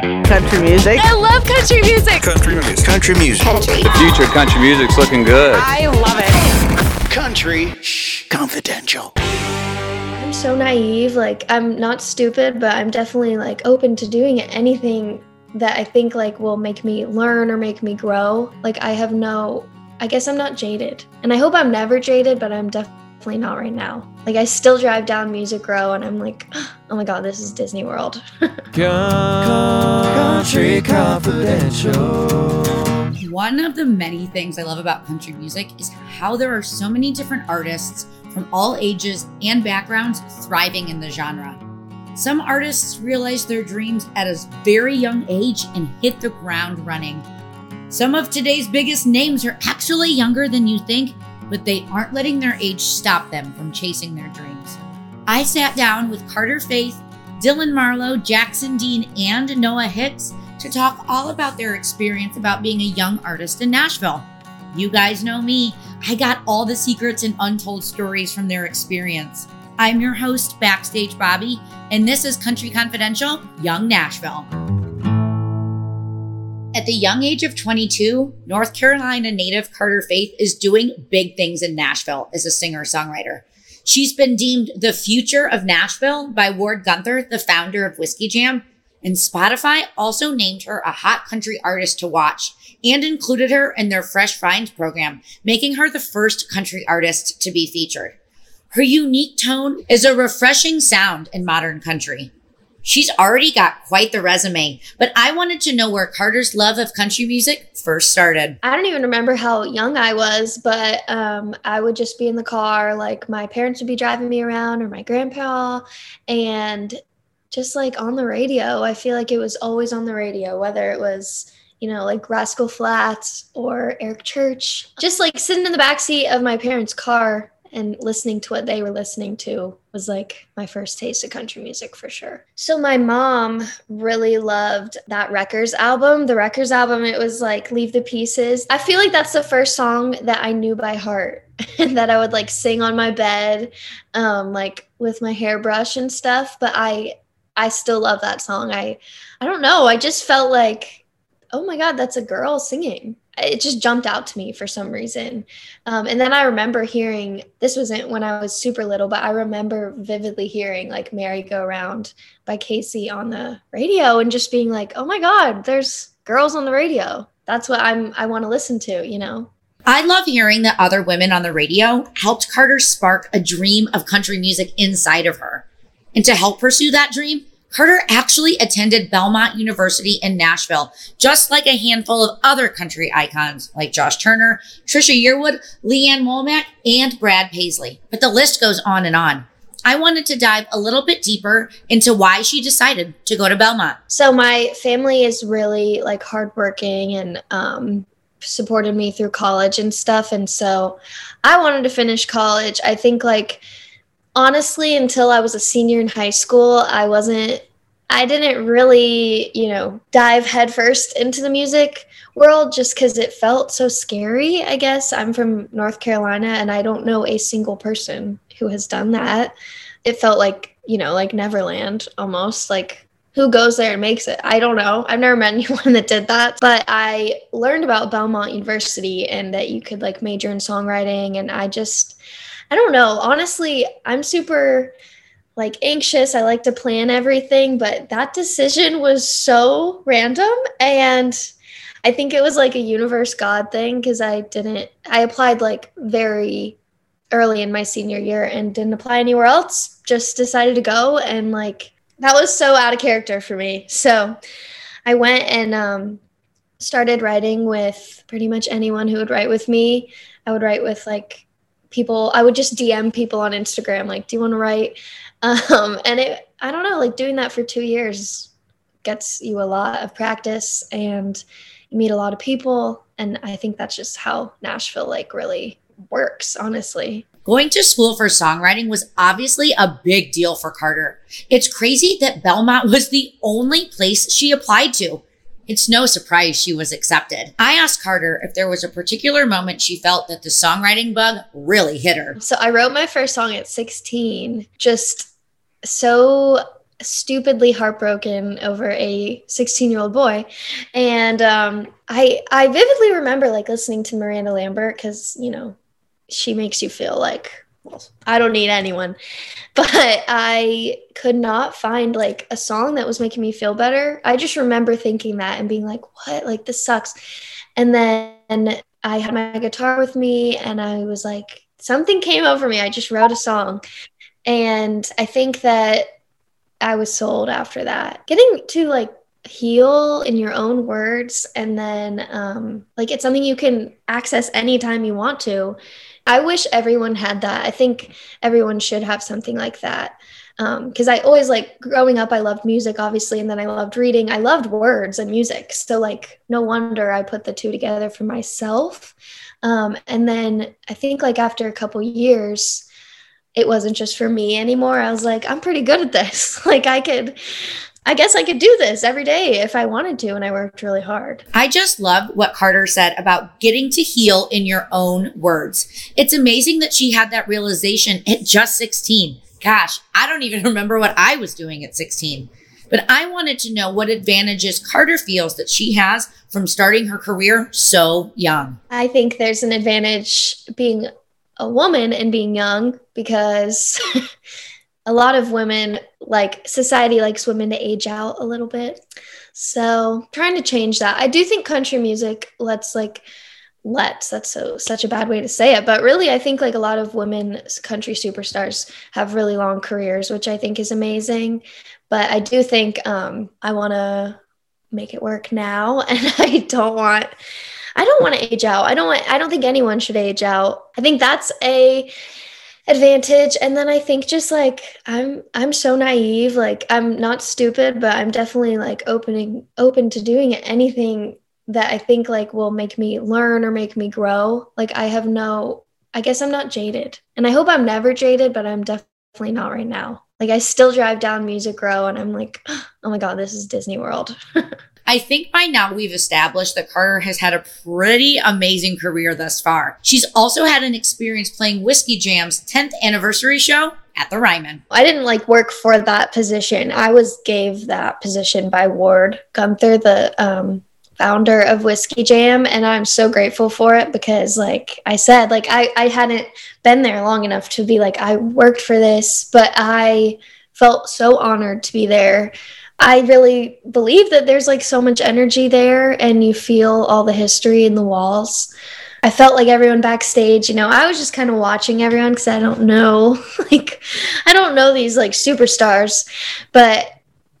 Country music. I love country music. Country music. Country music. Country. The future of country music's looking good. I love it. Country shh, confidential. I'm so naive. Like, I'm not stupid, but I'm definitely like open to doing anything that I think like will make me learn or make me grow. Like, I have no, I guess I'm not jaded. And I hope I'm never jaded, but I'm definitely not right now. Like, I still drive down Music Row and I'm like, oh my God, this is Disney World. Country Confidential. One of the many things I love about country music is how there are so many different artists from all ages and backgrounds thriving in the genre. Some artists realize their dreams at a very young age and hit the ground running. Some of today's biggest names are actually younger than you think, but they aren't letting their age stop them from chasing their dreams. I sat down with Carter Faith, Dylan Marlowe, Jackson Dean, and Noah Hicks to talk all about their experience about being a young artist in Nashville. You guys know me, I got all the secrets and untold stories from their experience. I'm your host, Backstage Bobby, and this is Country Confidential Young Nashville. At the young age of 22, North Carolina native Carter Faith is doing big things in Nashville as a singer songwriter. She's been deemed the future of Nashville by Ward Guenther, the founder of Whiskey Jam, and Spotify also named her a hot country artist to watch and included her in their Fresh Finds program, making her the first country artist to be featured. Her unique tone is a refreshing sound in modern country. She's already got quite the resume, but I wanted to know where Carter's love of country music first started. I don't even remember how young I was, but um, I would just be in the car. Like my parents would be driving me around, or my grandpa, and just like on the radio. I feel like it was always on the radio, whether it was you know like Rascal Flatts or Eric Church. Just like sitting in the backseat of my parents' car and listening to what they were listening to was like my first taste of country music for sure. So my mom really loved that Wreckers album. The Wreckers album, it was like Leave the Pieces. I feel like that's the first song that I knew by heart and that I would like sing on my bed um like with my hairbrush and stuff, but I I still love that song. I I don't know, I just felt like oh my god, that's a girl singing it just jumped out to me for some reason. Um, and then I remember hearing this wasn't when I was super little, but I remember vividly hearing like Merry Go Round by Kacey on the radio and just being like, oh my God, there's girls on the radio. That's what I'm I want to listen to, you know? I love hearing that other women on the radio helped Carter spark a dream of country music inside of her. And to help pursue that dream, Carter actually attended Belmont University in Nashville, just like a handful of other country icons like Josh Turner, Trisha Yearwood, Lee Ann Womack, and Brad Paisley. But the list goes on and on. I wanted to dive a little bit deeper into why she decided to go to Belmont. So my family is really like hardworking and um, supported me through college and stuff, and so I wanted to finish college. I think like honestly, until I was a senior in high school, I wasn't, I didn't really, you know, dive headfirst into the music world just because it felt so scary, I guess. I'm from North Carolina and I don't know a single person who has done that. It felt like, you know, like Neverland almost, like who goes there and makes it? I don't know. I've never met anyone that did that, but I learned about Belmont University and that you could like major in songwriting. And I just, I don't know. Honestly, I'm super like anxious. I like to plan everything, but that decision was so random and I think it was like a universe god thing cuz I didn't I applied like very early in my senior year and didn't apply anywhere else. Just decided to go and like that was so out of character for me. So I went and um started writing with pretty much anyone who would write with me. I would write with like people i would just dm people on instagram like do you want to write um, and it i don't know like doing that for two years gets you a lot of practice and you meet a lot of people and i think that's just how nashville like really works honestly Going to school for songwriting was obviously a big deal for Carter. It's crazy that Belmont was the only place she applied to. It's no surprise she was accepted. I asked Carter if there was a particular moment she felt that the songwriting bug really hit her. So I wrote my first song at 16, just so stupidly heartbroken over a 16 year old boy and um, i i vividly remember like listening to miranda lambert because you know she makes you feel like i don't need anyone. But i could not find like a song that was making me feel better. I just remember thinking that and being like what? Like this sucks. And then i had my guitar with me and i was like something came over me. I just wrote a song. And i think that I was sold after that. Getting to like heal in your own words and then um, like it's something you can access anytime you want to. I wish everyone had that. I think everyone should have something like that. Because um, I always like growing up, I loved music, obviously, and then I loved reading. I loved words and music. So, like, no wonder I put the two together for myself. Um, and then I think, like, after a couple years, it wasn't just for me anymore. I was like, I'm pretty good at this. like I could I guess I could do this every day if I wanted to and I worked really hard. I just love what Carter said about getting to heal in your own words. It's amazing that she had that realization at just 16. Gosh, I don't even remember what I was doing at 16. But I wanted to know what advantages Carter feels that she has from starting her career so young. I think there's an advantage being a woman and being young because a lot of women like society likes women to age out a little bit. So trying to change that. I do think country music lets like let's that's so such a bad way to say it but really i think like a lot of women country superstars have really long careers which i think is amazing but i do think um i want to make it work now and i don't want I don't want to age out. I don't want, I don't think anyone should age out. I think that's a advantage and then I think just like I'm I'm so naive like I'm not stupid but I'm definitely like opening open to doing anything that I think like will make me learn or make me grow. Like I have no I guess I'm not jaded. And I hope I'm never jaded but I'm definitely not right now. Like I still drive down Music Row and I'm like, "Oh my god, this is Disney World." I think by now we've established that Carter has had a pretty amazing career thus far. She's also had an experience playing Whiskey Jam's 10th anniversary show at the Ryman. I didn't like work for that position. I was gave that position by Ward Guenther, the um, founder of Whiskey Jam, and I'm so grateful for it because, like I said, like I I hadn't been there long enough to be like I worked for this, but I felt so honored to be there. I really believe that there's like so much energy there and you feel all the history in the walls. I felt like everyone backstage, you know, I was just kind of watching everyone because I don't know, like, I don't know these like superstars, but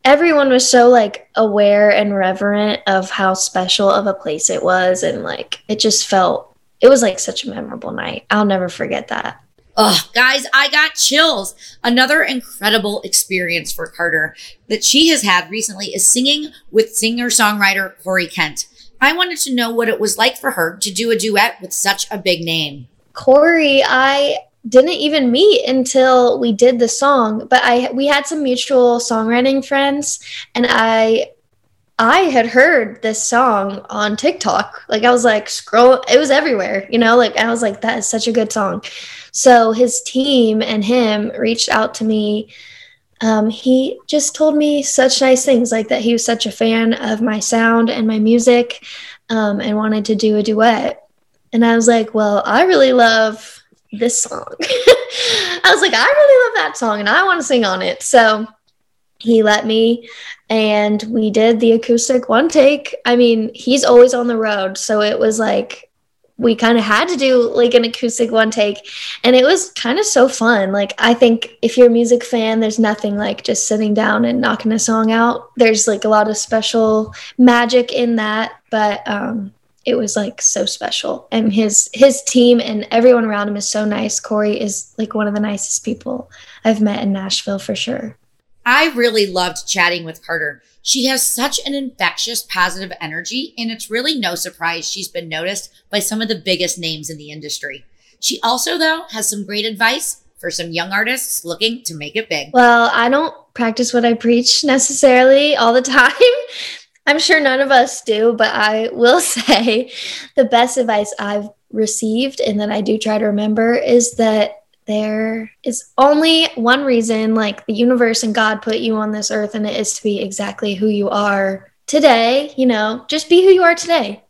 everyone was so like aware and reverent of how special of a place it was. And like, it just felt, it was like such a memorable night. I'll never forget that. Oh, guys, I got chills. Another incredible experience for Carter that she has had recently is singing with singer songwriter Corey Kent. I wanted to know what it was like for her to do a duet with such a big name. Corey, I didn't even meet until we did the song, but I we had some mutual songwriting friends and I I had heard this song on TikTok. Like I was like scroll it was everywhere, you know, like I was like that is such a good song. So his team and him reached out to me. Um, he just told me such nice things, like that he was such a fan of my sound and my music um, and wanted to do a duet. And I was like, well, I really love this song. I was like, I really love that song and I want to sing on it. So he let me and we did the acoustic one take. I mean, he's always on the road. So it was like we kind of had to do like an acoustic one take and it was kind of so fun. Like i think if you're a music fan there's nothing like just sitting down and knocking a song out. There's like a lot of special magic in that but um it was like so special. And his his team and everyone around him is so nice. Corey is like one of the nicest people i've met in nashville for sure I really loved chatting with Carter. She has such an infectious, positive energy, and it's really no surprise she's been noticed by some of the biggest names in the industry. She also, though, has some great advice for some young artists looking to make it big. Well, I don't practice what I preach necessarily all the time. I'm sure none of us do, but I will say the best advice I've received and that I do try to remember is that there is only one reason, like the universe and God put you on this earth, and it is to be exactly who you are today. You know, just be who you are today.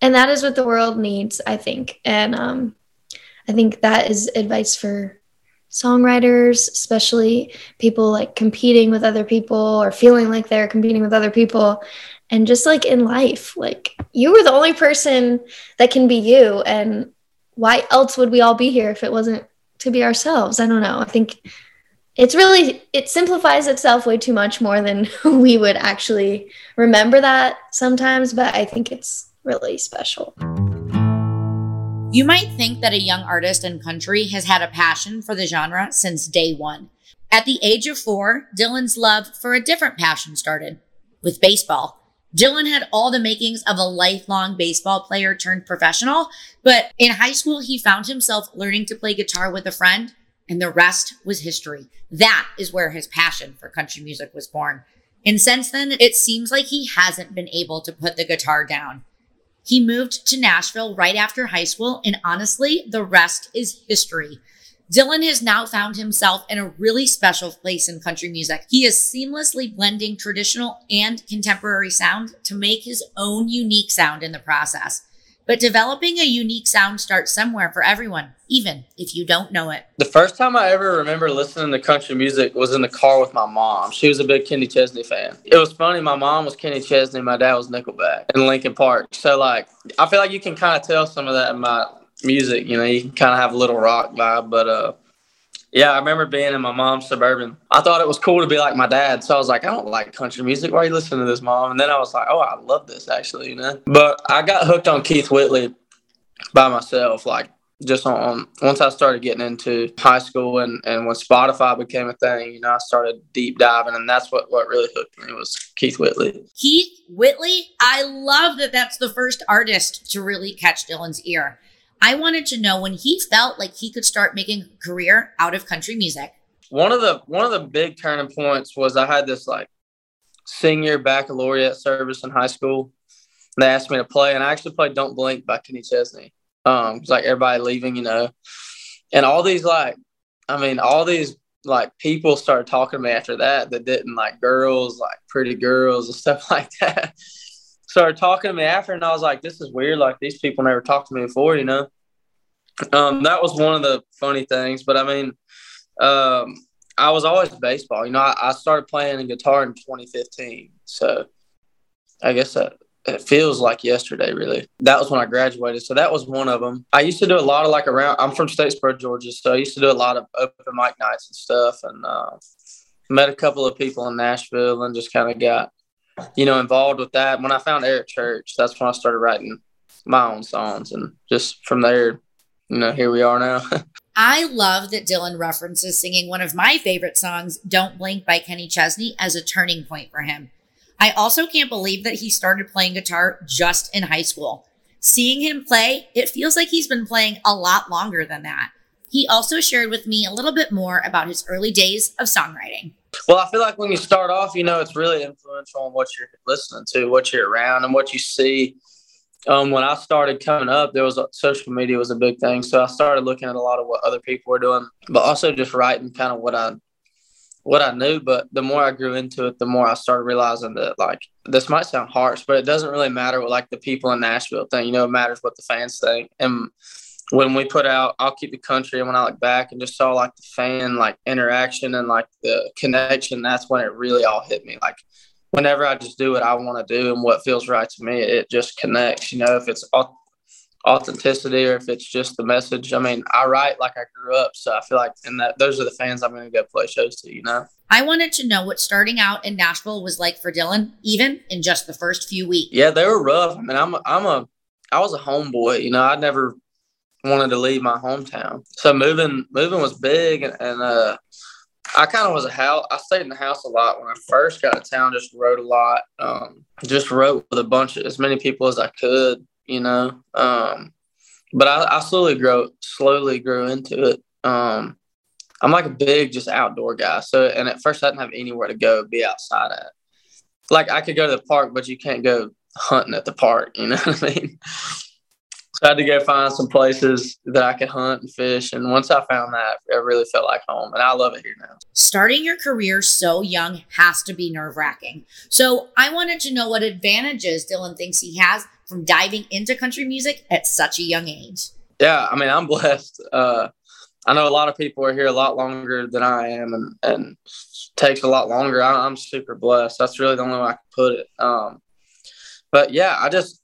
And that is what the world needs, I think. And um, I think that is advice for songwriters, especially people like competing with other people or feeling like they're competing with other people. And just like in life, like you were the only person that can be you. And why else would we all be here if it wasn't to be ourselves? I don't know. I think it's really, it simplifies itself way too much more than we would actually remember that sometimes. But I think it's really special. You might think that a young artist in country has had a passion for the genre since day one. At the age of four, Dylan's love for a different passion started with baseball. Dylan had all the makings of a lifelong baseball player turned professional, but in high school, he found himself learning to play guitar with a friend, and the rest was history. That is where his passion for country music was born. And since then, it seems like he hasn't been able to put the guitar down. He moved to Nashville right after high school, and honestly, the rest is history. Dylan has now found himself in a really special place in country music. He is seamlessly blending traditional and contemporary sound to make his own unique sound in the process. But developing a unique sound starts somewhere for everyone, even if you don't know it. The first time I ever remember listening to country music was in the car with my mom. She was a big Kenny Chesney fan. It was funny. My mom was Kenny Chesney. My dad was Nickelback and Linkin Park. So like, I feel like you can kind of tell some of that in my music. You know, you kind of have a little rock vibe, but uh, yeah, I remember being in my mom's suburban. I thought it was cool to be like my dad. So I was like, I don't like country music. Why are you listening to this, mom? And then I was like, oh, I love this actually, you know. But I got hooked on Keith Whitley by myself, like just on, on once I started getting into high school and, and when Spotify became a thing, you know, I started deep diving and that's what, what really hooked me was Keith Whitley. Keith Whitley, I love that that's the first artist to really catch Dylan's ear. I wanted to know when he felt like he could start making a career out of country music. One of the one of the big turning points was I had this like senior baccalaureate service in high school. They asked me to play, and I actually played "Don't Blink" by Kenny Chesney. Um, it's like everybody leaving, you know, and all these like, I mean, all these like people started talking to me after that that didn't like girls, like pretty girls and stuff like that started talking to me after, and I was like, "This is weird. Like these people never talked to me before," you know. Um, that was one of the funny things, but I mean, um, I was always baseball. You know, I, I started playing guitar in 2015, so I guess that it feels like yesterday. Really, that was when I graduated. So that was one of them. I used to do a lot of like around. I'm from Statesboro, Georgia, so I used to do a lot of open mic nights and stuff, and uh, met a couple of people in Nashville, and just kind of got you know, involved with that. When I found Eric Church, that's when I started writing my own songs. And just from there, you know, here we are now. I love that Dylan references singing one of my favorite songs, Don't Blink by Kenny Chesney, as a turning point for him. I also can't believe that he started playing guitar just in high school. Seeing him play, it feels like he's been playing a lot longer than that. He also shared with me a little bit more about his early days of songwriting. Well, I feel like when you start off, you know, it's really influential on what you're listening to, what you're around, and what you see. Um, when I started coming up, there was a, social media was a big thing, so I started looking at a lot of what other people were doing, but also just writing kind of what I what I knew. But the more I grew into it, the more I started realizing that like this might sound harsh, but it doesn't really matter what like the people in Nashville think. You know, it matters what the fans think, and when we put out I'll Keep the Country and when I look back and just saw like the fan like interaction and like the connection, that's when it really all hit me. Like whenever I just do what I want to do and what feels right to me, it just connects. You know, if it's authenticity or if it's just the message. I mean, I write like I grew up, so I feel like in that those are the fans I'm going to go play shows to. You know. I wanted to know what starting out in Nashville was like for Dylan, even in just the first few weeks. Yeah, they were rough. I mean, I'm a, I'm a I was a homeboy. You know, I never wanted to leave my hometown. So moving moving was big, and, and uh, I kind of was a house. I stayed in the house a lot when I first got to town. Just wrote a lot. Um, just wrote with a bunch of as many people as I could, you know. Um, but I, I slowly grow slowly grew into it. Um, I'm like a big just outdoor guy. So and at first I didn't have anywhere to go be outside at. Like I could go to the park, but you can't go hunting at the park. You know what I mean? So I had to go find some places that I could hunt and fish. And once I found that, I really felt like home. And I love it here now. Starting your career so young has to be nerve wracking. So I wanted to know what advantages Dylan thinks he has from diving into country music at such a young age. Yeah, I mean, I'm blessed. Uh, I know a lot of people are here a lot longer than I am, and and takes a lot longer. I, am super blessed. That's really the only way I can put it. Um, but yeah, I just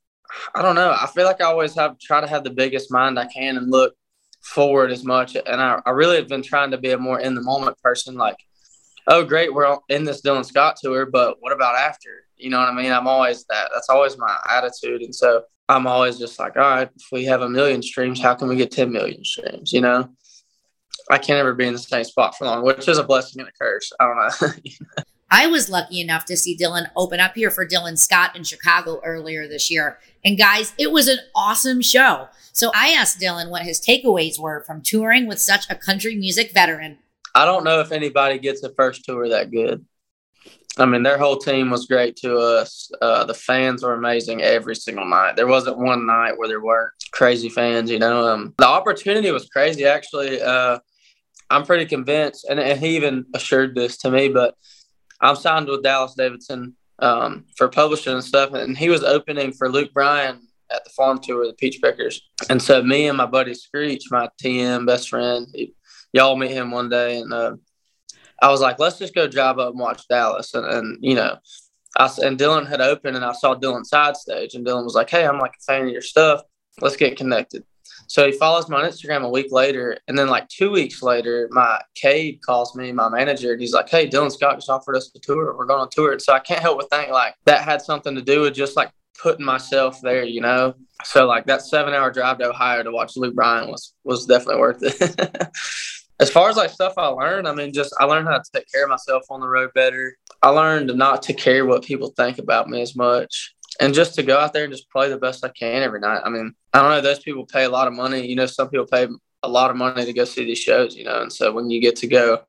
I don't know. I feel like I always have try to have the biggest mind I can and look forward as much. And I, I really have been trying to be a more in the moment person. Like, oh great, we're in this Dylan Scott tour, but what about after? You know what I mean? I'm always that. That's always my attitude. And so I'm always just like, all right, if we have a million streams, how can we get 10 million streams? You know? I can't ever be in the same spot for long, which is a blessing and a curse. I don't know. I was lucky enough to see Dylan open up here for Dylan Scott in Chicago earlier this year. And guys, it was an awesome show. So I asked Dylan what his takeaways were from touring with such a country music veteran. I don't know if anybody gets a first tour that good. I mean, their whole team was great to us. Uh, the fans were amazing every single night. There wasn't one night where there weren't crazy fans. You know, um, the opportunity was crazy. Actually, uh, I'm pretty convinced, and, and he even assured this to me. But I'm signed with Dallas Davidson um, for publishing and stuff, and he was opening for Luke Bryan at the farm tour, the Peach Pickers. And so me and my buddy Screech, my TM best friend, he, y'all meet him one day, and uh, I was like, let's just go drive up and watch Dallas. And, and you know, I, and Dylan had opened and I saw Dylan side stage and Dylan was like, Hey, I'm like a fan of your stuff. Let's get connected. So he follows me on Instagram a week later. And then like two weeks later, my Cade calls me, my manager, and he's like, Hey, Dylan Scott just offered us a tour. We're going on tour. So I can't help but think like that had something to do with just like putting myself there, you know? So like that seven hour drive to Ohio to watch Luke Bryan was, was definitely worth it. as far as like stuff I learned, I mean, just I learned how to take care of myself on the road better. I learned not to care what people think about me as much and just to go out there and just play the best I can every night. I mean, I don't know, those people pay a lot of money. You know, some people pay a lot of money to go see these shows, you know, and so when you get to go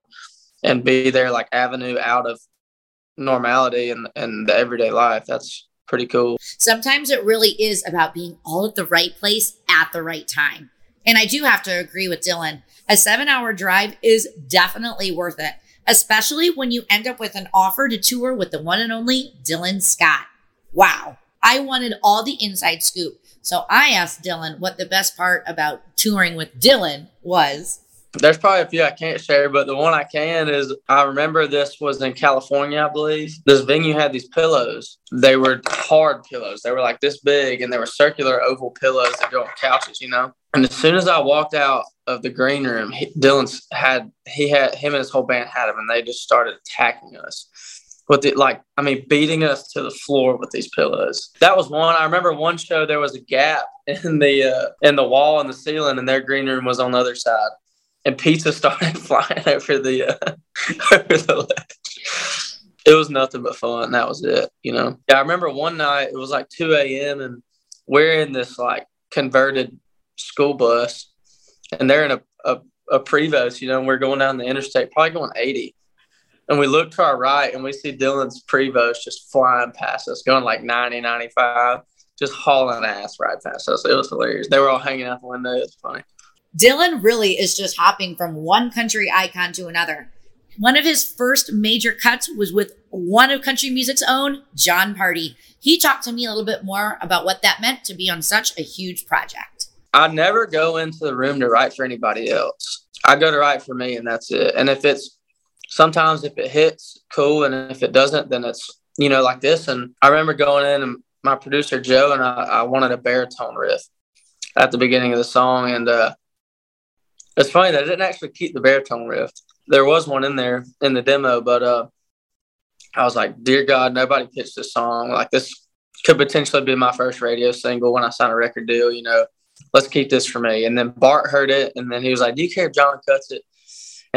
and be there like avenue out of normality and, and the everyday life, that's pretty cool. Sometimes it really is about being all at the right place at the right time. And I do have to agree with Dylan. A seven hour drive is definitely worth it, especially when you end up with an offer to tour with the one and only Dylan Scott. Wow. I wanted all the inside scoop. So I asked Dylan what the best part about touring with Dylan was. There's probably a few I can't share, but the one I can is I remember this was in California, I believe. This venue had these pillows. They were hard pillows. They were like this big and they were circular oval pillows that go on couches, you know? And as soon as I walked out of the green room, he, Dylan's had he had him and his whole band had them and they just started attacking us with it, like I mean, beating us to the floor with these pillows. That was one. I remember one show there was a gap in the uh, in the wall and the ceiling, and their green room was on the other side, and pizza started flying over the uh, over the ledge. It was nothing but fun. That was it, you know. Yeah, I remember one night it was like 2 a.m. and we're in this like converted school bus, and they're in a, a, a Prevost, you know, and we're going down the interstate, probably going 80. And we look to our right and we see Dylan's Prevost just flying past us, going like 90, 95, just hauling ass right past us. It was hilarious. They were all hanging out the window. It was funny. Dylan really is just hopping from one country icon to another. One of his first major cuts was with one of country music's own, Jon Pardi. He talked to me a little bit more about what that meant to be on such a huge project. I never go into the room to write for anybody else. I go to write for me, and that's it. And if it's sometimes if it hits, cool, and if it doesn't, then it's you know like this. And I remember going in, and my producer Joe and I, I wanted a baritone riff at the beginning of the song, and uh, it's funny that I didn't actually keep the baritone riff. There was one in there in the demo, but uh, I was like, "Dear God, nobody pitched this song. Like this could potentially be my first radio single when I sign a record deal. You know, let's keep this for me. And then Bart heard it, and then he was like, "Do you care if Jon cuts it?"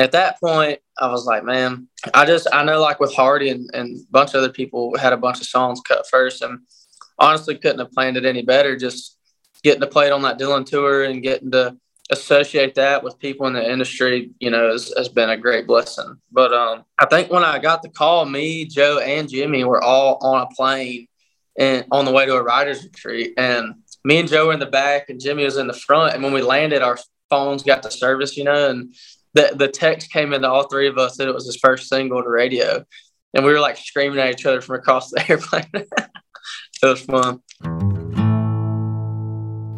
At that point, I was like, "Man, I just I know like with Hardy and, and a bunch of other people had a bunch of songs cut first, and honestly couldn't have planned it any better. Just getting to play it on that Dylan tour and getting to associate that with people in the industry, you know, has, has been a great blessing. But um, I think when I got the call, me, Joe, and Jimmy were all on a plane and on the way to a writer's retreat. And me and Joe were in the back and Jimmy was in the front. And when we landed, our phones got the service, you know, and the, the text came into all three of us that it was his first single to radio. And we were like screaming at each other from across the airplane. it was fun.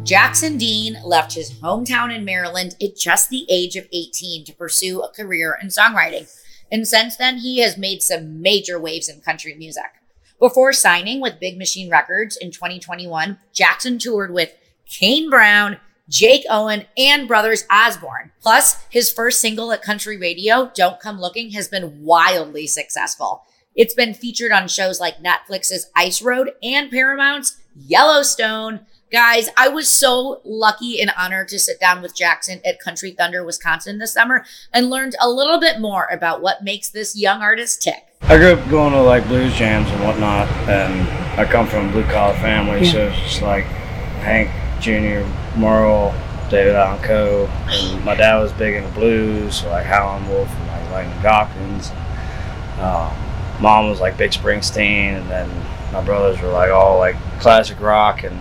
Jackson Dean left his hometown in Maryland at just the age of 18 to pursue a career in songwriting. And since then, he has made some major waves in country music. Before signing with Big Machine Records in 2021, Jackson toured with Kane Brown, Jake Owen, and Brothers Osborne. Plus, his first single at country radio, Don't Come Looking, has been wildly successful. It's been featured on shows like Netflix's Ice Road and Paramount's Yellowstone. Guys, I was so lucky and honored to sit down with Jackson at Country Thunder, Wisconsin this summer and learned a little bit more about what makes this young artist tick. I grew up going to like blues jams and whatnot, and I come from a blue collar family, so it's just like Hank Jr., Merle, David Allan Coe, and my dad was big into blues, like Howlin' Wolf and like Lightnin' Hopkins. Um, mom was like big Springsteen, and then my brothers were like all like classic rock and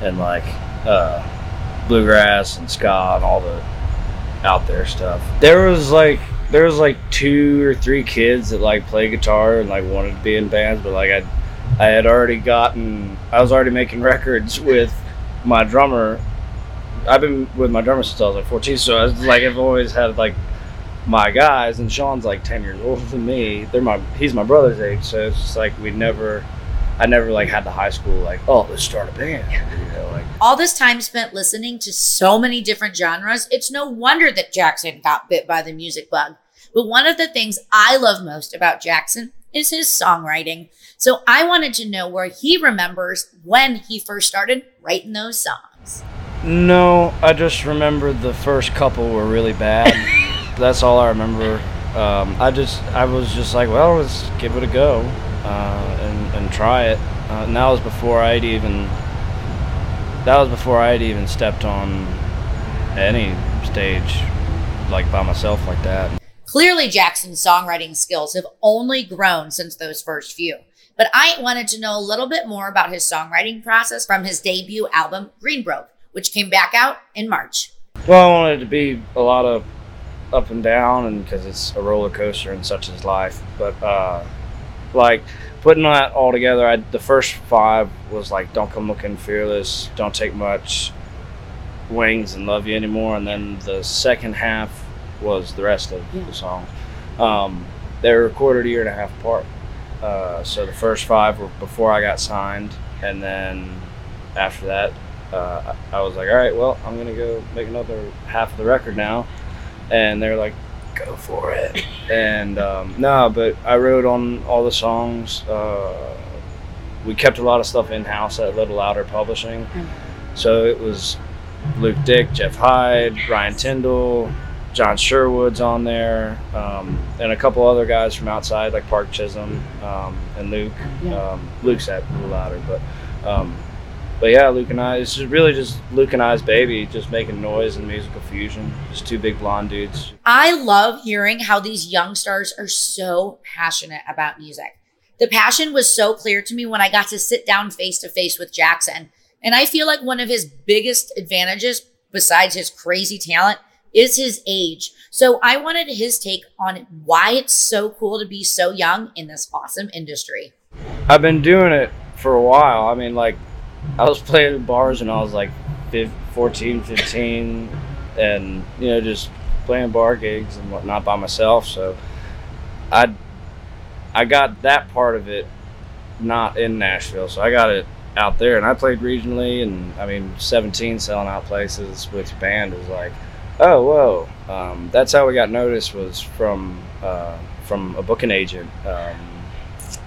and like uh, bluegrass and ska and all the out there stuff. There was like there was like two or three kids that like play guitar and like wanted to be in bands, but like I I had already gotten I was already making records with my drummer. I've been with my drummer since I was like 14, so I was like I've always had like my guys, and Sean's like 10 years older than me. They're my he's my brother's age, so it's just like we never. I never like had the high school like oh let's start a band you know like All this time spent listening to so many different genres, it's no wonder that Jackson got bit by the music bug. But one of the things I love most about Jackson is his songwriting. So I wanted to know where he remembers when he first started writing those songs. No, I just remember the first couple were really bad. That's all I remember. Um, I just, I was just like, well, let's give it a go uh, and and try it. Uh, and that was before I'd even, that was before I'd even stepped on any stage like by myself like that. Clearly, Jackson's songwriting skills have only grown since those first few. But I wanted to know a little bit more about his songwriting process from his debut album, Greenbroke, which came back out in March. Well, I wanted it to be a lot of up and down, and because it's a roller coaster and such is life. But uh, like putting that all together, I, the first five was like "Don't Come Looking," "Fearless," "Don't Take Much," "Wings," and "Love You Anymore." And then the second half was the rest of the songs. Um, they were recorded a year and a half apart. Uh, so the first five were before I got signed, and then after that, uh, I was like, all right, well, I'm gonna go make another half of the record now, and they're like, go for it. And um, no, but I wrote on all the songs. Uh, we kept a lot of stuff in house at Little Louder Publishing, so it was Luke Dick, Jeff Hyde, Ryan Tyndall, John Sherwood's on there, um, and a couple other guys from outside like Park Chisolm um, and Luke. Um, Luke's at Little Louder, but um, but yeah, Luke and I. It's just really just Luke and I's baby, just making noise and musical fusion. Just two big blonde dudes. I love hearing how these young stars are so passionate about music. The passion was so clear to me when I got to sit down face to face with Jackson. And I feel like one of his biggest advantages, besides his crazy talent, is his age. So I wanted his take on why it's so cool to be so young in this awesome industry. I've been doing it for a while. I mean, like, I was playing in bars when I was like fif- 14, 15, and, you know, just playing bar gigs and whatnot by myself. So I, I got that part of it not in Nashville. So I got it out there, and I played regionally, and I mean, 17 selling out places with band is like, oh, whoa. Um, that's how we got noticed was from, uh, from a booking agent. Um,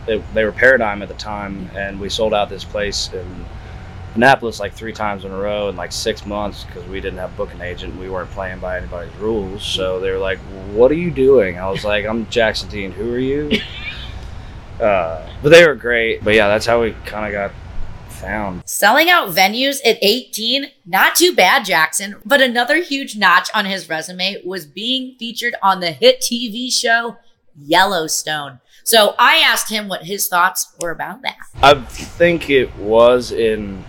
it, they were Paradigm at the time, and we sold out this place in Annapolis like three times in a row in like six months because we didn't have a booking agent. We weren't playing by anybody's rules. So they were like, "What are you doing?" I was like, "I'm Jackson Dean. Who are you?" Uh, but they were great. But yeah, that's how we kind of got found. Selling out venues at 18, not too bad, Jackson. But another huge notch on his resume was being featured on the hit TV show Yellowstone. So I asked him what his thoughts were about that. I think it was in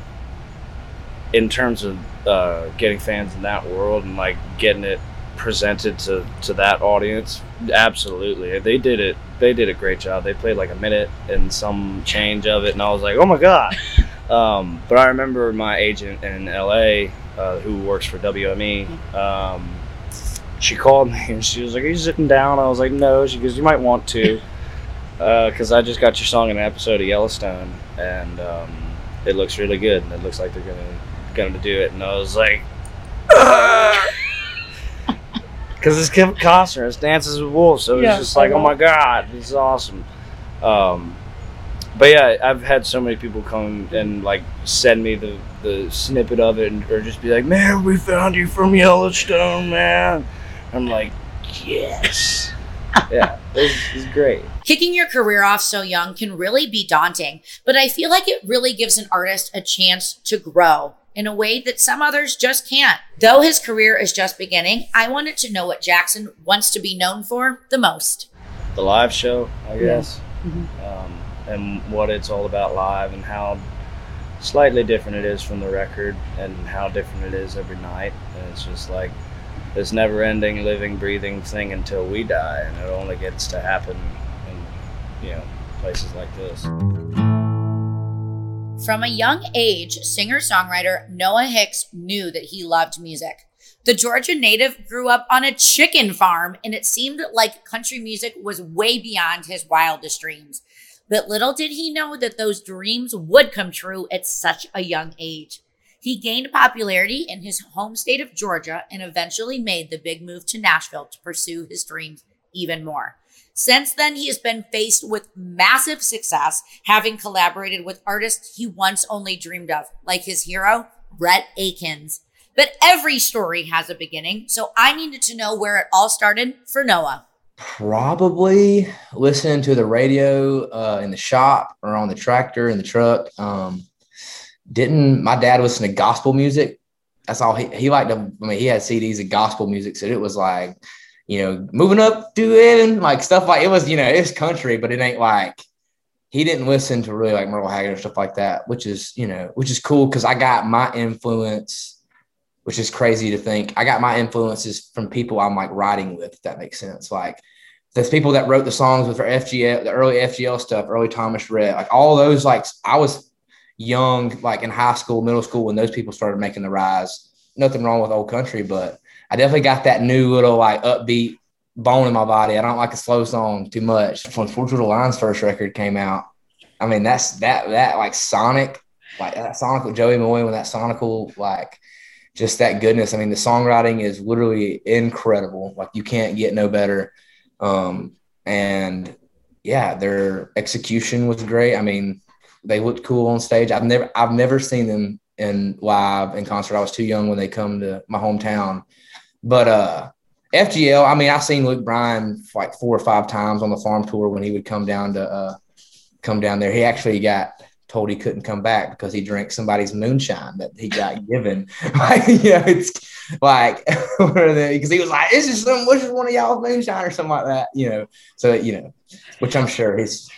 in terms of uh, getting fans in that world and like getting it presented to to that audience, absolutely, they did it. They did a great job. They played like a minute and some change of it, and I was like, oh my god. Um, but I remember my agent in LA, uh, who works for WME. Um, she called me and she was like, "Are you sitting down?" I was like, "No." She goes, "You might want to." because I just got your song in an episode of Yellowstone, and um, it looks really good, and it looks like they're gonna gonna do it. And I was like, because it's Kevin Costner, it's Dances with Wolves, so Yeah, it's just like, oh my god, this is awesome. Um, but yeah, I've had so many people come and like send me the the snippet of it, and, or just be like, "Man, we found you from Yellowstone, man." I'm like, yes, yeah, this is great. Kicking your career off so young can really be daunting, but I feel like it really gives an artist a chance to grow in a way that some others just can't. Though his career is just beginning, I wanted to know what Jackson wants to be known for the most. the live show, I guess, Mm-hmm. um, and what it's all about live, and how slightly different it is from the record, and how different it is every night. And it's just like this never-ending, living, breathing thing until we die, and it only gets to happen in you know places like this. From a young age, singer songwriter Noah Hicks knew that he loved music. The Georgia native grew up on a chicken farm, and it seemed like country music was way beyond his wildest dreams. But little did he know that those dreams would come true at such a young age. He gained popularity in his home state of Georgia and eventually made the big move to Nashville to pursue his dreams even more. Since then, he has been faced with massive success, having collaborated with artists he once only dreamed of, like his hero, Rhett Akins. But every story has a beginning, so I needed to know where it all started for Noah. Probably listening to the radio uh, in the shop or on the tractor in the truck. Um, didn't my dad listen to gospel music? That's all he, he liked to. I mean, he had CDs of gospel music, so it was like, you know, moving up to heaven, like stuff like it was. You know, it's country, but it ain't like he didn't listen to really like Merle Haggard or stuff like that, which is you know, which is cool because I got my influence, which is crazy to think. I got my influences from people I'm like writing with, if that makes sense. Like there's people that wrote the songs with FGL, the early FGL stuff, early Thomas Rhett, like all those. Like I was young, like in high school, middle school, when those people started making the rise. Nothing wrong with old country, but I definitely got that new little like upbeat bone in my body. I don't like a slow song too much. When Sports Little Lines first record came out, I mean that's that that like Sonic, like that Sonic with Joey Moi when that Sonical like just that goodness. I mean the songwriting is literally incredible. Like you can't get no better. Um, and yeah, their execution was great. I mean, they looked cool on stage. I've never I've never seen them in live in concert. I was too young when they come to my hometown. But uh FGL, I mean, I've seen Luke Bryan like four or five times on the farm tour when he would come down to uh come down there. He actually got told he couldn't come back because he drank somebody's moonshine that he got given. like, you know, it's like because he was like, "This is some, this is one of y'all's moonshine or something like that." You know, so you know, which I'm sure he's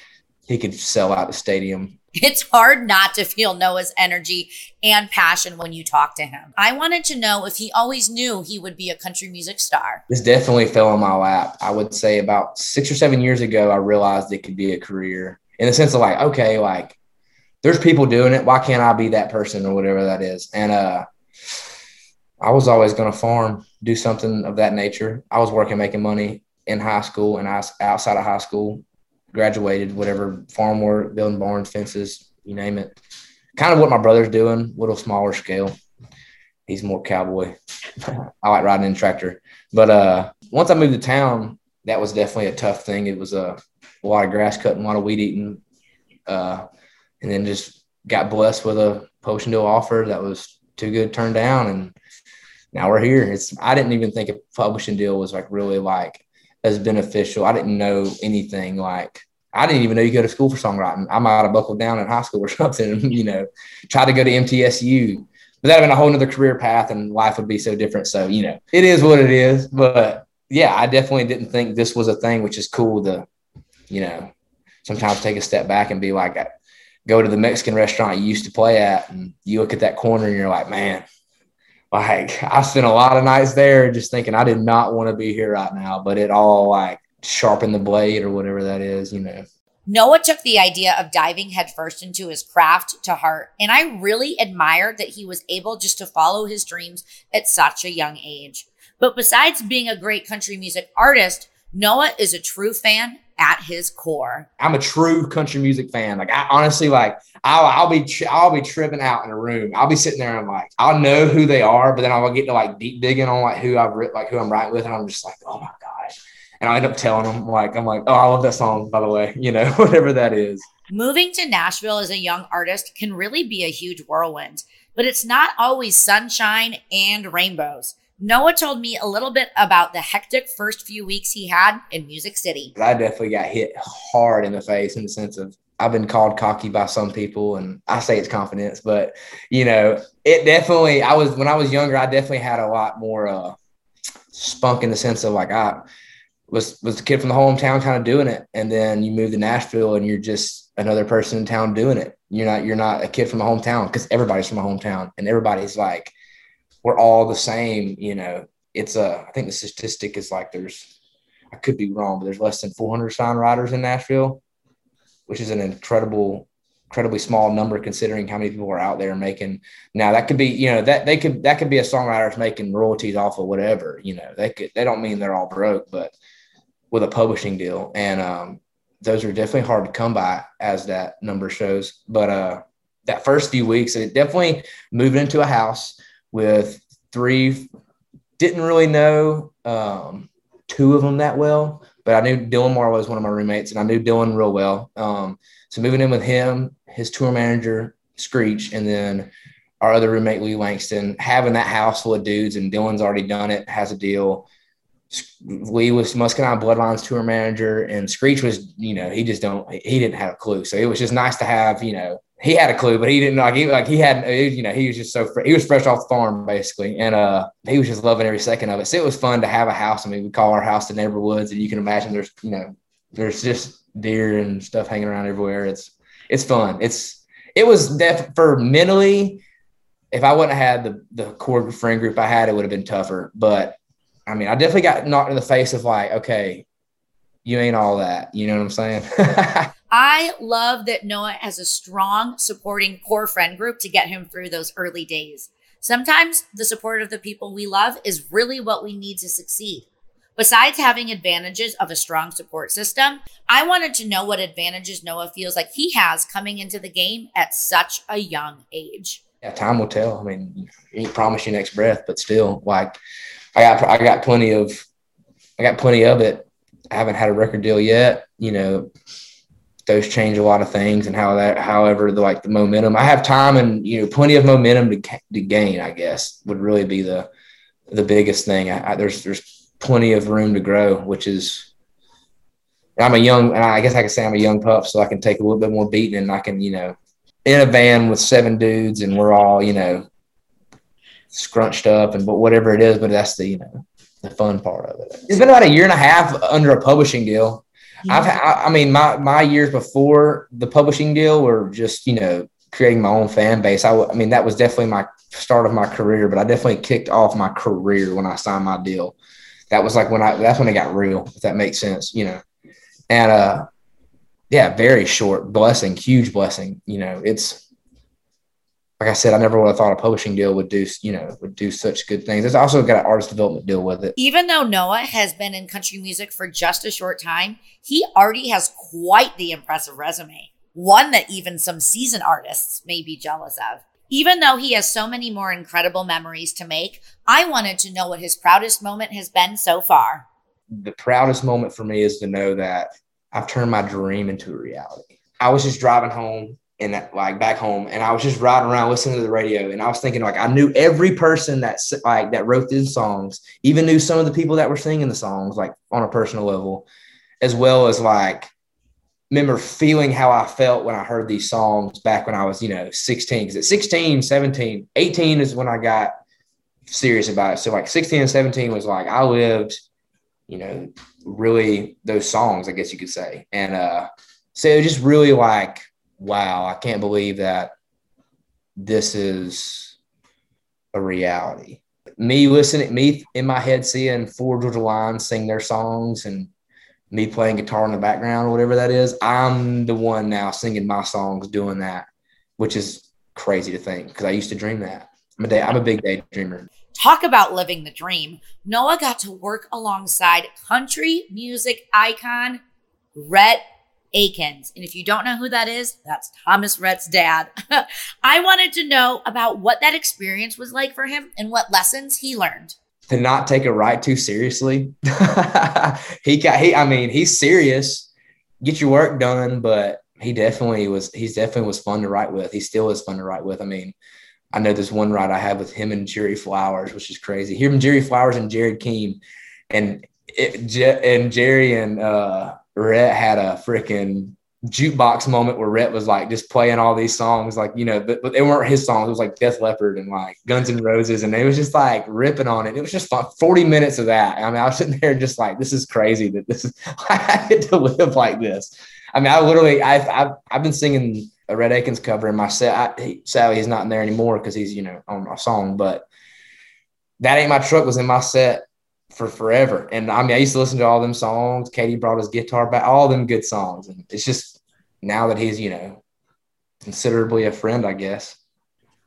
he could sell out the stadium. It's hard not to feel Noah's energy and passion when you talk to him. I wanted to know if he always knew he would be a country music star. This definitely fell on my lap. I would say about six or seven years ago, I realized it could be a career in the sense of like, okay, like there's people doing it. Why can't I be that person or whatever that is? And uh, I was always going to farm, do something of that nature. I was working, making money in high school and I outside of high school, graduated, whatever farm work, building barns, fences, you name it. Kind of what my brother's doing, little smaller scale. He's more cowboy. I like riding in tractor. But uh, once I moved to town, that was definitely a tough thing. It was a, a lot of grass cutting, a lot of weed eating, uh, and then just got blessed with a potion deal offer that was too good to turn down, and now we're here. It's I didn't even think a publishing deal was like really like as beneficial. I didn't know anything like. I didn't even know you go to school for songwriting. I might have buckled down in high school or something, you know, tried to go to MTSU. But that'd have been a whole nother career path and life would be so different. So, you know, it is what it is. But yeah, I definitely didn't think this was a thing, which is cool to, you know, sometimes take a step back and be like, go to the Mexican restaurant you used to play at, and you look at that corner and you're like, man, like I spent a lot of nights there just thinking I did not want to be here right now, but it all like sharpened the blade or whatever that is, you know. Noah took the idea of diving headfirst into his craft to heart, and I really admired that he was able just to follow his dreams at such a young age. But besides being a great country music artist, Noah is a true fan at his core. I'm a true country music fan. Like I honestly like I'll, I'll be I'll be tripping out in a room. I'll be sitting there and like I'll know who they are, but then I'll get to like deep digging on like who I've like who I'm writing with, and I'm just like, oh my gosh. And I end up telling them like I'm like, oh, I love that song by the way, you know, whatever that is. Moving to Nashville as a young artist can really be a huge whirlwind, but it's not always sunshine and rainbows. Noah told me a little bit about the hectic first few weeks he had in Music City. I definitely got hit hard in the face in the sense of I've been called cocky by some people, and I say it's confidence, but you know, it definitely. I was when I was younger, I definitely had a lot more uh, spunk in the sense of like I was was the kid from the hometown, kind of doing it, and then you move to Nashville, and you're just another person in town doing it. You're not you're not a kid from a hometown because everybody's from a hometown, and everybody's like we're all the same. You know, it's a, I think the statistic is like there's, I could be wrong, but there's less than 400 songwriters in Nashville, which is an incredible, incredibly small number considering how many people are out there making. Now that could be, you know, that they could, that could be a songwriter making royalties off of whatever, you know, they could, they don't mean they're all broke, but with a publishing deal. And, um, those are definitely hard to come by as that number shows. But, uh, that first few weeks, it definitely moved into a house with three. Didn't really know um, two of them that well, but I knew Dylan Marlowe was one of my roommates, and I knew Dylan real well. Um, so moving in with him, his tour manager Screech, and then our other roommate Lee Langston, having that house full of dudes, and Dylan's already done it, has a deal. Lee was Muscadine Bloodline's tour manager, and Screech was, you know, he just don't, he didn't have a clue. So it was just nice to have, you know, he had a clue, but he didn't like he like he had you know he was just so he was fresh off the farm basically, and uh he was just loving every second of it. So it was fun to have a house. I mean, we call our house the neighbor woods, and you can imagine there's you know there's just deer and stuff hanging around everywhere. It's it's fun. It's it was def for mentally. If I wouldn't have had the the core friend group I had, it would have been tougher. But I mean, I definitely got knocked in the face of like, okay, you ain't all that. You know what I'm saying? I love that Noah has a strong supporting core friend group to get him through those early days. Sometimes the support of the people we love is really what we need to succeed. Besides having advantages of a strong support system, I wanted to know what advantages Noah feels like he has coming into the game at such a young age. Yeah, time will tell. I mean, you ain't promise your next breath, but still, like I got, I got plenty of, I got plenty of it. I haven't had a record deal yet. You know, those change a lot of things and how that however the like the momentum i have time and you know plenty of momentum to, to gain i guess would really be the the biggest thing I, I, there's there's plenty of room to grow which is i'm a young and i guess i can say i'm a young pup so i can take a little bit more beating and i can you know in a van with seven dudes and we're all you know scrunched up and but whatever it is but that's the you know the fun part of it it's been about a year and a half under a publishing deal. I've, I mean, my my years before the publishing deal were just you know creating my own fan base. I, I mean, that was definitely my start of my career, but I definitely kicked off my career when I signed my deal. That was like when I that's when it got real, if that makes sense, you know. And uh, yeah, very short blessing, huge blessing. You know, it's like I said, I never would have thought a publishing deal would do, you know, would do such good things. It's also got an artist development deal with it. Even though Noah has been in country music for just a short time, he already has quite the impressive resume. One that even some seasoned artists may be jealous of. Even though he has so many more incredible memories to make, I wanted to know what his proudest moment has been so far. The proudest moment for me is to know that I've turned my dream into a reality. I was just driving home and like back home and I was just riding around listening to the radio and I was thinking like I knew every person that like that wrote these songs, even knew some of the people that were singing the songs like on a personal level, as well as like remember feeling how I felt when I heard these songs back when I was, you know, 16. Because at 16, 17, 18 is when I got serious about it. So like 16 and 17 was like I lived, you know, really those songs, I guess you could say. And uh so it just really like wow, I can't believe that this is a reality. Me listening, me in my head seeing Florida Georgia Lines sing their songs and me playing guitar in the background or whatever that is. I'm the one now singing my songs, doing that, which is crazy to think because I used to dream that. I'm a day, I'm a big daydreamer. Talk about living the dream. Noah got to work alongside country music icon Rhett Akins. And if you don't know who that is, that's Thomas Rhett's dad. I wanted to know about what that experience was like for him and what lessons he learned. To not take a right too seriously. he got he I mean, he's serious. Get your work done, but he definitely was he's definitely was fun to write with. He still is fun to write with. I mean, I know this one ride I have with him and Jerry Flowers, which is crazy. Him, Jerry Flowers, and Jared Keem, and it, and Jerry and uh, Rhett had a freaking jukebox moment where Rhett was like just playing all these songs, like you know, but, but they weren't his songs. It was like Def Leppard and like Guns N' Roses, and they was just like ripping on it. It was just fun. Forty minutes of that. I mean, I was sitting there just like, this is crazy that this is I get to live like this. I mean, I literally, I've I've, I've been singing a Rhett Akins cover in my set. I, he, sadly, he's not in there anymore because he's you know on my song, but that ain't my truck was in my set for forever. And I mean, I used to listen to all them songs. Katie brought his guitar back, all them good songs. And it's just now that he's, you know, considerably a friend, I guess,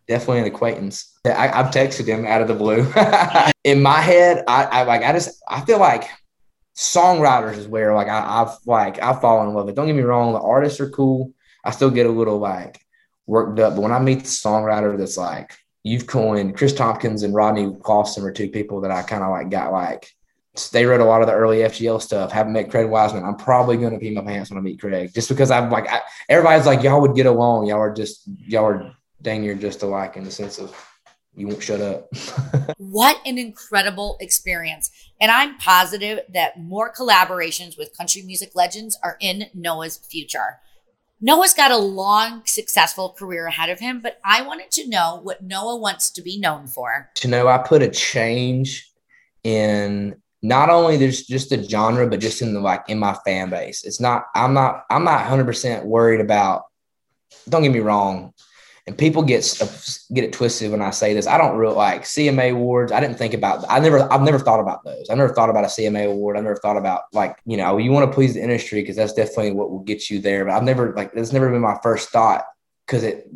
definitely an acquaintance. I, have texted him out of the blue. In my head, I, I, like, I just, I feel like songwriters is where like I, I've like I fall in love with. Don't get me wrong, the artists are cool. I still get a little like worked up, but when I meet the songwriter that's like you've coined Chris Tompkins and Rodney Clawson are two people that I kind of like got like they wrote a lot of the early FGL stuff. Haven't met Craig Wiseman. I'm probably going to pee my pants when I meet Craig, just because I'm like I, everybody's like y'all would get along. Y'all are just y'all are dang near just alike in the sense of you won't shut up. what an incredible experience! And I'm positive that more collaborations with country music legends are in Noah's future. Noah's got a long, successful career ahead of him, but I wanted to know what Noah wants to be known for. To know I put a change in not only there's just the genre, but just in the like in my fan base. It's not, I'm not, I'm not 100% worried about, don't get me wrong and people get get it twisted when I say this. I don't really like CMA awards. I didn't think about. I never. I've never thought about those. I never thought about a CMA award. I never thought about like you know you want to please the industry because that's definitely what will get you there. But I've never like that's never been my first thought because it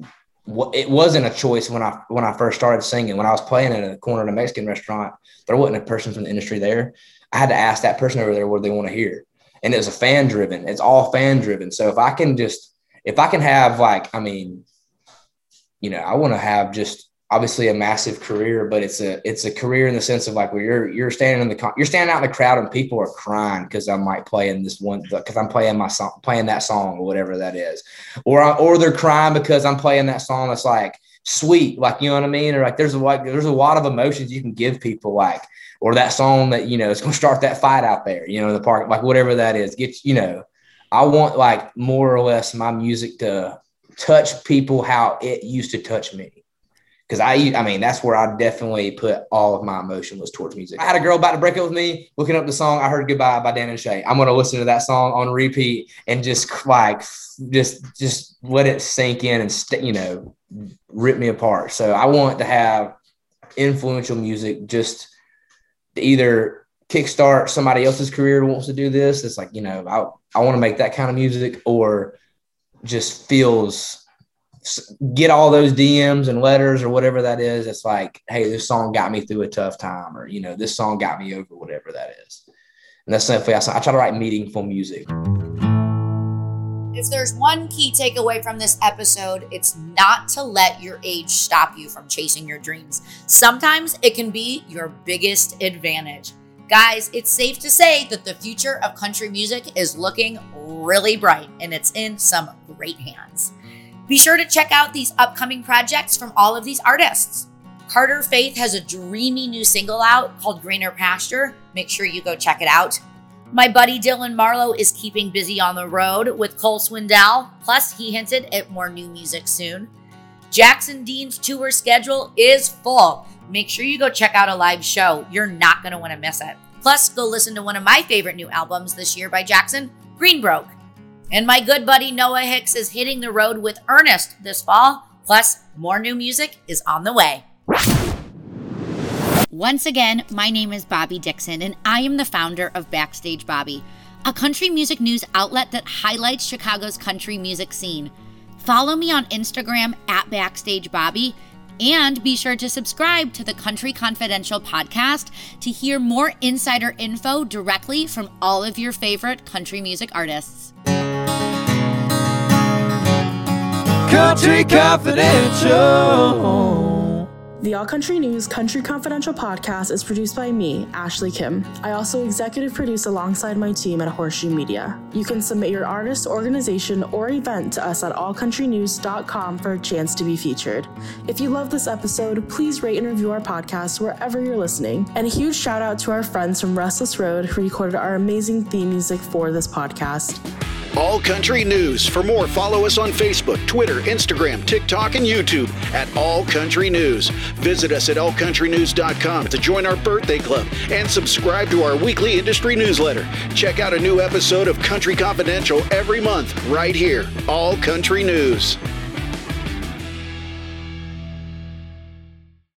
it wasn't a choice when I when I first started singing. When I was playing in a corner of a Mexican restaurant, there wasn't a person from the industry there. I had to ask that person over there what they want to hear, and it was a fan driven. It's all fan driven. So if I can just if I can have like I mean you know, I want to have just obviously a massive career, but it's a it's a career in the sense of like where you're you're standing in the you're standing out in the crowd and people are crying because I might play in this one because I'm playing my song playing that song or whatever that is, or I, or they're crying because I'm playing that song that's like sweet, like you know what I mean, or like there's a like there's a lot of emotions you can give people like or that song that you know is going to start that fight out there, you know, in the park, like whatever that is, get you know. I want like more or less my music to touch people how it used to touch me. Cause I, I mean, that's where I definitely put all of my emotion was towards music. I had a girl about to break up with me, looking up the song. I heard "Goodbye" by Dan and Shay. I'm gonna listen to that song on repeat and just like, just, just let it sink in and st- you know, rip me apart. So I want to have influential music just to either kickstart somebody else's career wants to do this. It's like you know, I I want to make that kind of music or just feels get all those DMs and letters or whatever that is. It's like, hey, this song got me through a tough time, or you know, this song got me over whatever that is. And that's I, I try to write meaningful music. If there's one key takeaway from this episode, it's not to let your age stop you from chasing your dreams. Sometimes it can be your biggest advantage. Guys, it's safe to say that the future of country music is looking really bright and it's in some great hands. Be sure to check out these upcoming projects from all of these artists. Carter Faith has a dreamy new single out called Greener Pasture. Make sure you go check it out. My buddy Dylan Marlowe is keeping busy on the road with Cole Swindell, plus, he hinted at more new music soon. Jackson Dean's tour schedule is full. Make sure you go check out a live show. You're not going to want to miss it. Plus, go listen to one of my favorite new albums this year by Jackson, Greenbroke. And my good buddy Noah Hicks is hitting the road with Ernest this fall. Plus, more new music is on the way. Once again, my name is Bobby Dixon, and I am the founder of Backstage Bobby, a country music news outlet that highlights Chicago's country music scene. Follow me on Instagram at Backstage Bobby, and be sure to subscribe to the Country Confidential podcast to hear more insider info directly from all of your favorite country music artists. Country Confidential. The All Country News Country Confidential podcast is produced by me, Ashley Kim. I also executive produce alongside my team at Horseshoe Media. You can submit your artist, organization, or event to us at allcountrynews.com for a chance to be featured. If you love this episode, please rate and review our podcast wherever you're listening. And a huge shout out to our friends from Restless Road who recorded our amazing theme music for this podcast. All Country News. For more, follow us on Facebook, Twitter, Instagram, TikTok, and YouTube at All Country News. Visit us at allcountrynews.com to join our birthday club and subscribe to our weekly industry newsletter. Check out a new episode of Country Confidential every month right here, All Country News.